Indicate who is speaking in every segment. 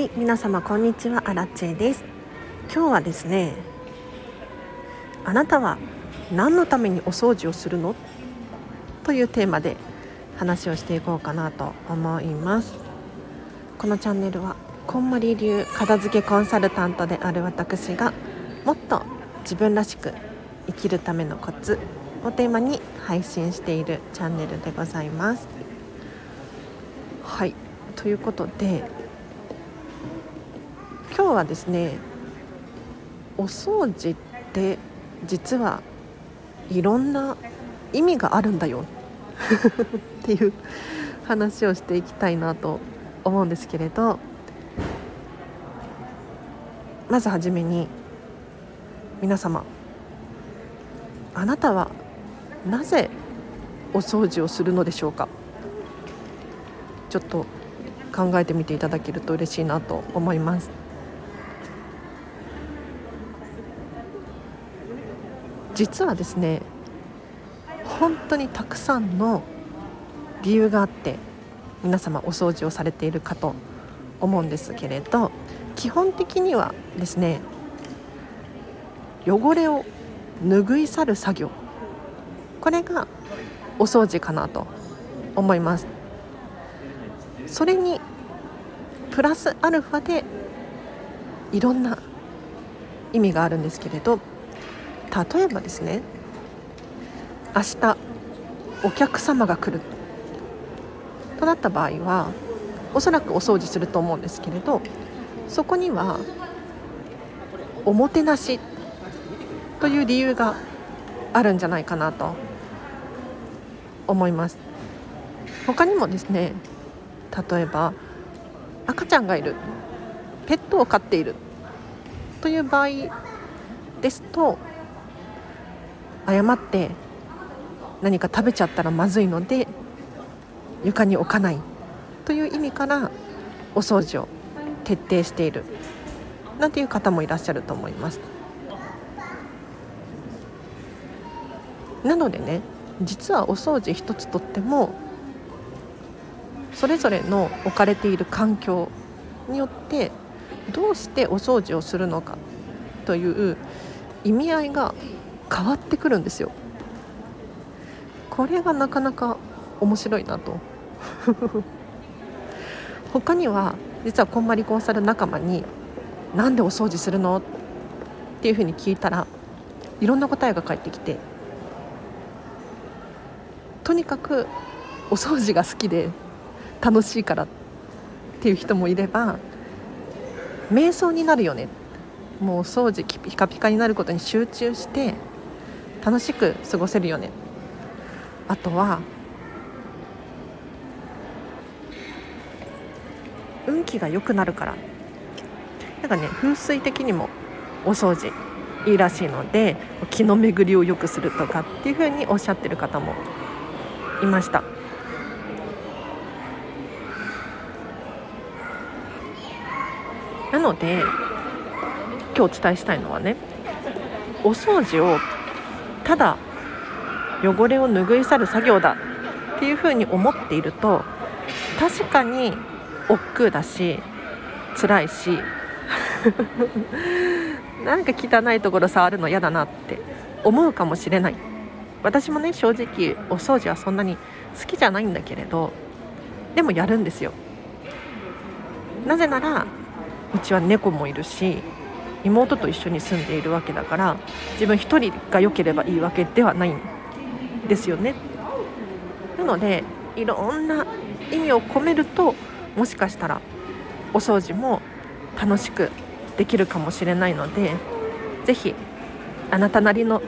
Speaker 1: はい皆様こんにちはアラチェです。今日はですねあなたは何のためにお掃除をするの？というテーマで話をしていこうかなと思います。このチャンネルはこんまり流片付けコンサルタントである私がもっと自分らしく生きるためのコツをテーマに配信しているチャンネルでございます。はいということで今日はですねお掃除って実はいろんな意味があるんだよ っていう話をしていきたいなと思うんですけれどまずはじめに皆様あなたはなぜお掃除をするのでしょうか？ちょっと考えてみていただけると嬉しいなと思います。実はですね本当にたくさんの理由があって皆様お掃除をされているかと思うんですけれど基本的にはですね汚れを拭い去る作業。これがお掃除かなと思います。それにプラスアルファでいろんな意味があるんですけれど例えばですね明日お客様が来る。となった場合はおそらくお掃除すると思うんですけれどそこにはおもてなしという理由があるんじゃないかなと思います。他にもですね例えば赤ちゃんがいる。ペットを飼っている。という場合ですと誤って何か食べちゃったらまずいので床に置かないという意味からお掃除を徹底しているなんていう方もいらっしゃると思います。なのでね実はお掃除一つとってもそれぞれの置かれている環境によってどうしてお掃除をするのかという意味合いが変わってくるんですよ。これがなかなか面白いなと 他には実はこんまりコンサル仲間に「なんでお掃除するの?」っていうふうに聞いたらいろんな答えが返ってきてとにかくお掃除が好きで楽しいからっていう人もいれば瞑想になるよねもうお掃除ピカピカになることに集中して楽しく過ごせるよね。あとは運気が良くなるから。なんかね風水的にもお掃除いいらしいので気の巡りを良くするとかっていうふうにおっしゃってる方もいました。なので今日お伝えしたいのはねお掃除をただ汚れを拭い去る作業だっていうふうに思っていると確かに億劫だし辛いし なんか汚いところ触るの嫌だなって思うかもしれない。私もね正直お掃除はそんなに好きじゃないんだけれどでもやるんですよ。なぜならうちは猫もいるし妹と一緒に住んでいるわけだから自分一人が良ければいいわけではないんですよね。なのでいろんな意味を込めるともしかしたらお掃除も楽しくできるかもしれないので是非あなたなりの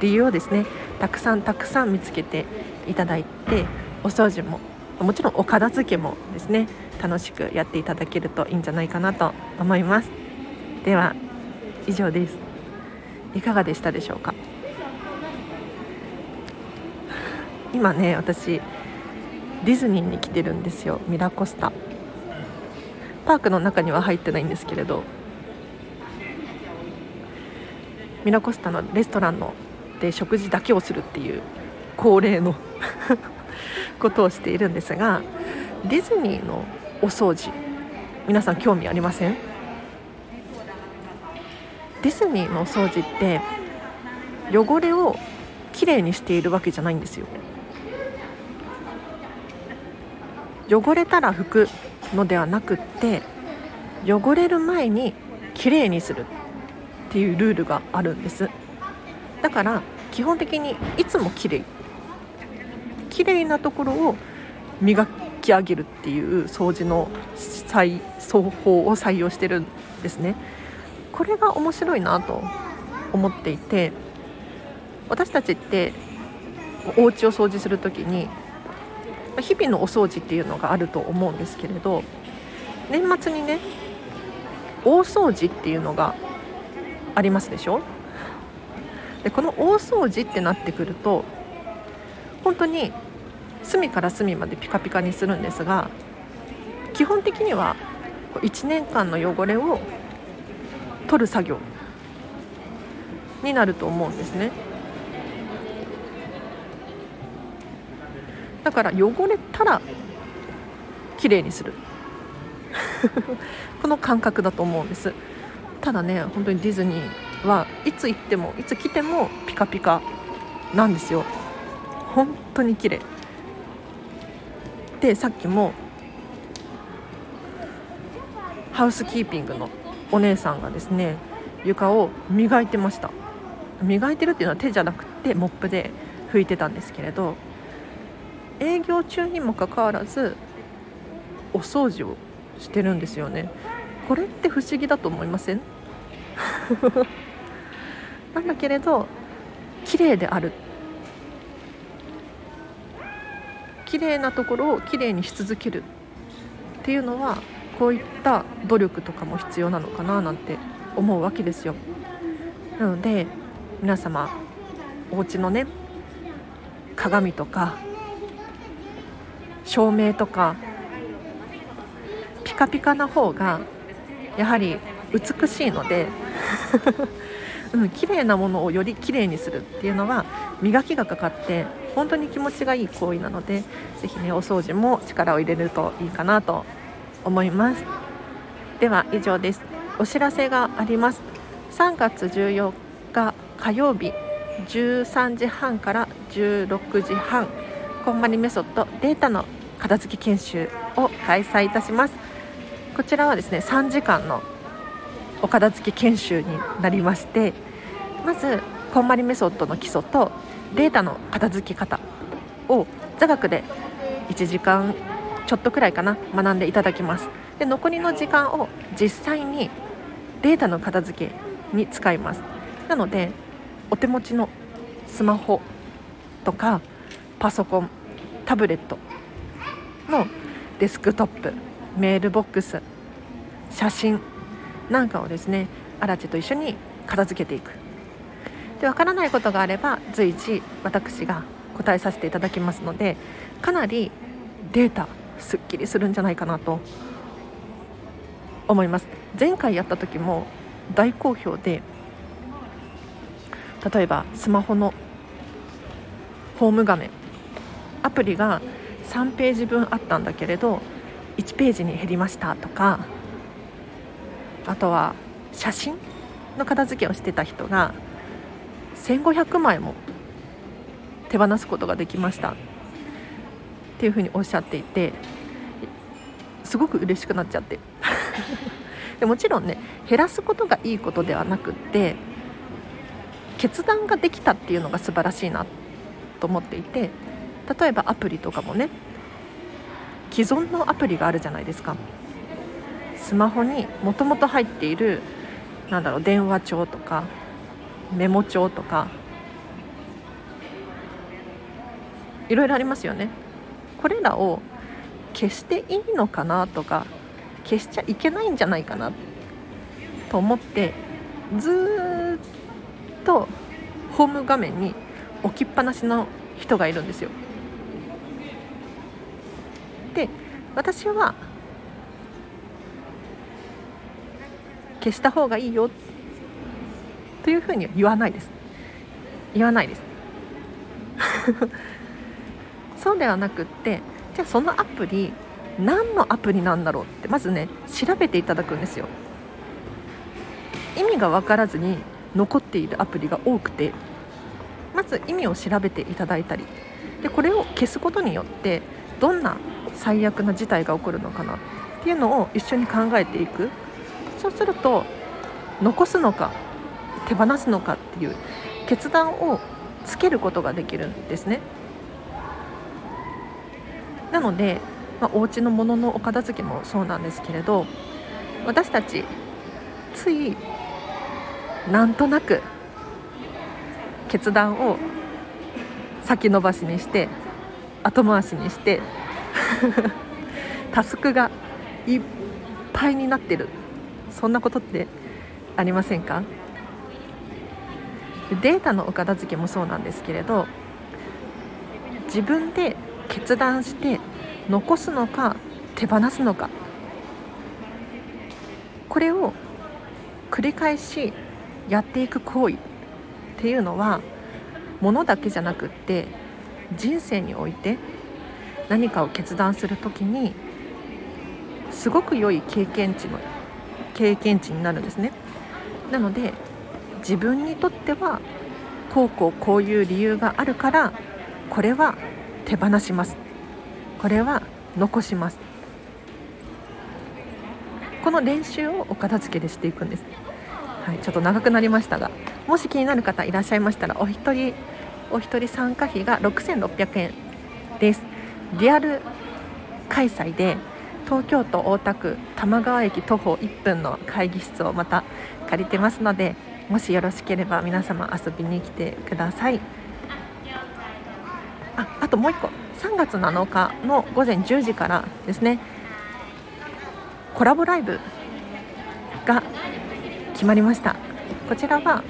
Speaker 1: 理由をですねたくさんたくさん見つけていただいてお掃除ももちろんお片付けもですね楽しくやっていただけるといいんじゃないかなと思います。では。以上です。いかがでしたでしょうか？今ね私ディズニーに来てるんですよ。ミラコスタ。パークの中には入ってないんですけれど。ミラコスタのレストランので食事だけをするっていう恒例の ことをしているんですがディズニーのお掃除皆さん興味ありません？ディズニーのお掃除って汚れをきれいにしているわけじゃないんですよ。汚れたら拭くのではなくって汚れる前にきれいにするっていうルールがあるんです。だから基本的にいつもきれい。きれいなところを磨き上げるっていう掃除の再奏法を採用してるんですね。これが面白いなと思っていて私たちってお家を掃除する時に日々のお掃除っていうのがあると思うんですけれど年末にね大掃除っていうのがありますでしょ？でこの大掃除ってなってくると本当に隅から隅までピカピカにするんですが基本的には1年間の汚れを取る作業になると思うんですね。だから汚れたら綺麗にする。この感覚だと思うんです。ただね本当にディズニーはいつ行ってもいつ来てもピカピカなんですよ。本当に綺麗。でさっきもハウスキーピングのお姉さんがですね床を磨いてました。磨いてるっていうのは手じゃなくてモップで拭いてたんですけれど営業中にもかかわらずお掃除をしてるんですよね。これって不思議だと思いません？なんだけれど綺麗である。綺麗なところを綺麗にし続けるっていうのはこういった努力とかも必要なのかななんて思うわけですよ。なので皆様お家のね鏡とか照明とかピカピカな方がやはり美しいので うん、綺麗なものをより綺麗にするっていうのは磨きがかかって本当に気持ちがいい行為なのでぜひねお掃除も力を入れるといいかなと思います。では以上です。お知らせがあります。3月14日火曜日13時半から16時半こんまりメソッドデータの片付け研修を開催いたします。こちらはですね3時間のお片付け研修になりましてまずこんまりメソッドの基礎とデータの片付け方を座学で1時間ちょっとくらいかな学んでいただきます。で残りの時間を実際にデータの片付けに使います。なのでお手持ちのスマホとかパソコンタブレットのデスクトップメールボックス写真なんかをですねアラチと一緒に片付けていく。でわからないことがあれば随時私が答えさせていただきますのでかなりデータすっきりするんじゃないかなと思います。前回やった時も大好評で例えばスマホのホーム画面アプリが3ページ分あったんだけれど1ページに減りましたとかあとは写真の片付けをしてた人が1500枚も手放すことができました。っていうふうにおっしゃっていてすごく嬉しくなっちゃって。でもちろんね減らすことがいいことではなくって決断ができたっていうのが素晴らしいなと思っていて例えばアプリとかもね既存のアプリがあるじゃないですか。スマホにもともと入っているなんだろう電話帳とかメモ帳とかいろいろありますよね。これらを消していいのかなとか消しちゃいけないんじゃないかなと思ってずっとホーム画面に置きっぱなしの人がいるんですよ。で私は消した方がいいよというふうには言わないです。言わないです。そうではなくってじゃあそのアプリ何のアプリなんだろうってまずね調べていただくんですよ。意味が分からずに残っているアプリが多くてまず意味を調べていただいたりでこれを消すことによってどんな最悪な事態が起こるのかなっていうのを一緒に考えていく。そうすると残すのか手放すのかっていう決断をつけることができるんですね。なので、まあ、お家のもののお片付けもそうなんですけれど私たちついなんとなく決断を先延ばしにして後回しにして タスクがいっぱいになってる。そんなことってありませんか？データのお片付けもそうなんですけれど自分で決断して残すのか手放すのか。これを繰り返しやっていく行為っていうのはものだけじゃなくって人生において何かを決断する時にすごく良い経験値の経験値になるんですね。なので自分にとってはこうこうこういう理由があるからこれは手放します。これは残します。この練習をお片付けでしていくんです、はい、ちょっと長くなりましたがもし気になる方いらっしゃいましたらお一人お一人参加費が6600円です。リアル開催で東京都大田区玉川駅徒歩1分の会議室をまた借りてますのでもしよろしければ皆様遊びに来てください。ああともう1個。3月7日の午前10時からですね。コラボライブが決まりました。こちらは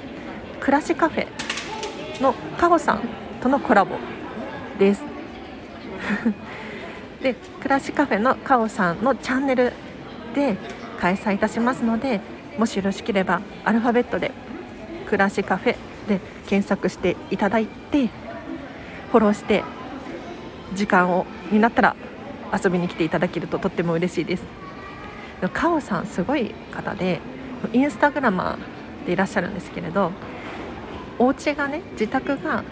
Speaker 1: 暮らしカフェのかほさんとのコラボです。で暮らしカフェのかおさんのチャンネルで開催いたしますのでもしよろしければアルファベットで「暮らしカフェ」で検索していただいてフォローして時間をになったら遊びに来ていただけるととっても嬉しいです。かおさんすごい方でインスタグラマーでいらっしゃるんですけれどお家がね自宅が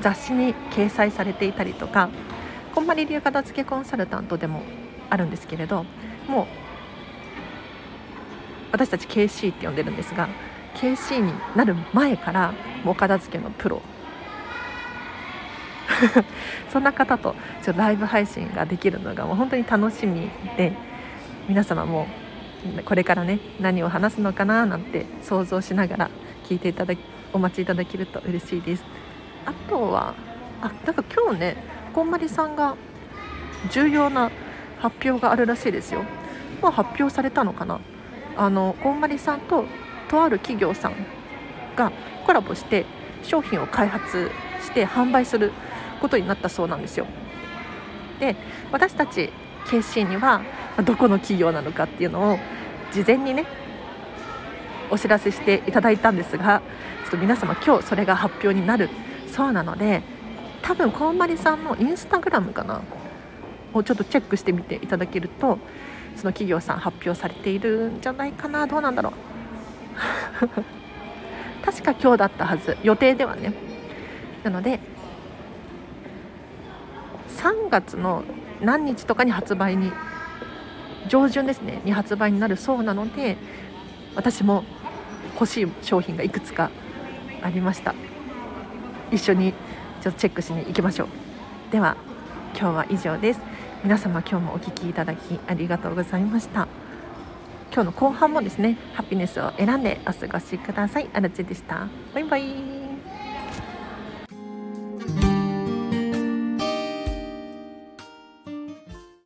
Speaker 1: 雑誌に掲載されていたりとかこんまり流片付けコンサルタントでもあるんですけれどもう私たち KC って呼んでるんですが KC になる前からお片付けのプロ そんな方とちょっとライブ配信ができるのがもう本当に楽しみで皆様もこれからね何を話すのかななんて想像しながら聞いていただきお待ちいただけると嬉しいです。あとはあなんか今日ねこんまりさんが重要な発表があるらしいですよ。もう発表されたのかな。あのこんまりさんととある企業さんがコラボして商品を開発して販売することになったそうなんですよ。で私たち KC にはどこの企業なのかっていうのを事前にねお知らせしていただいたんですがちょっと皆様今日それが発表になる。そうなので多分こんまりさんのインスタグラムかなをちょっとチェックしてみていただけるとその企業さん発表されているんじゃないかなどうなんだろう。確か今日だったはず。予定ではね。なので3月の何日とかに発売に上旬ですねに発売になるそうなので私も欲しい商品がいくつかありました。一緒にちょっとチェックしに行きましょう。では今日は以上です。皆様今日もお聴きいただきありがとうございました。今日の後半もですねハピネスを選んでお過ごしください。あらちでした。バイバイ。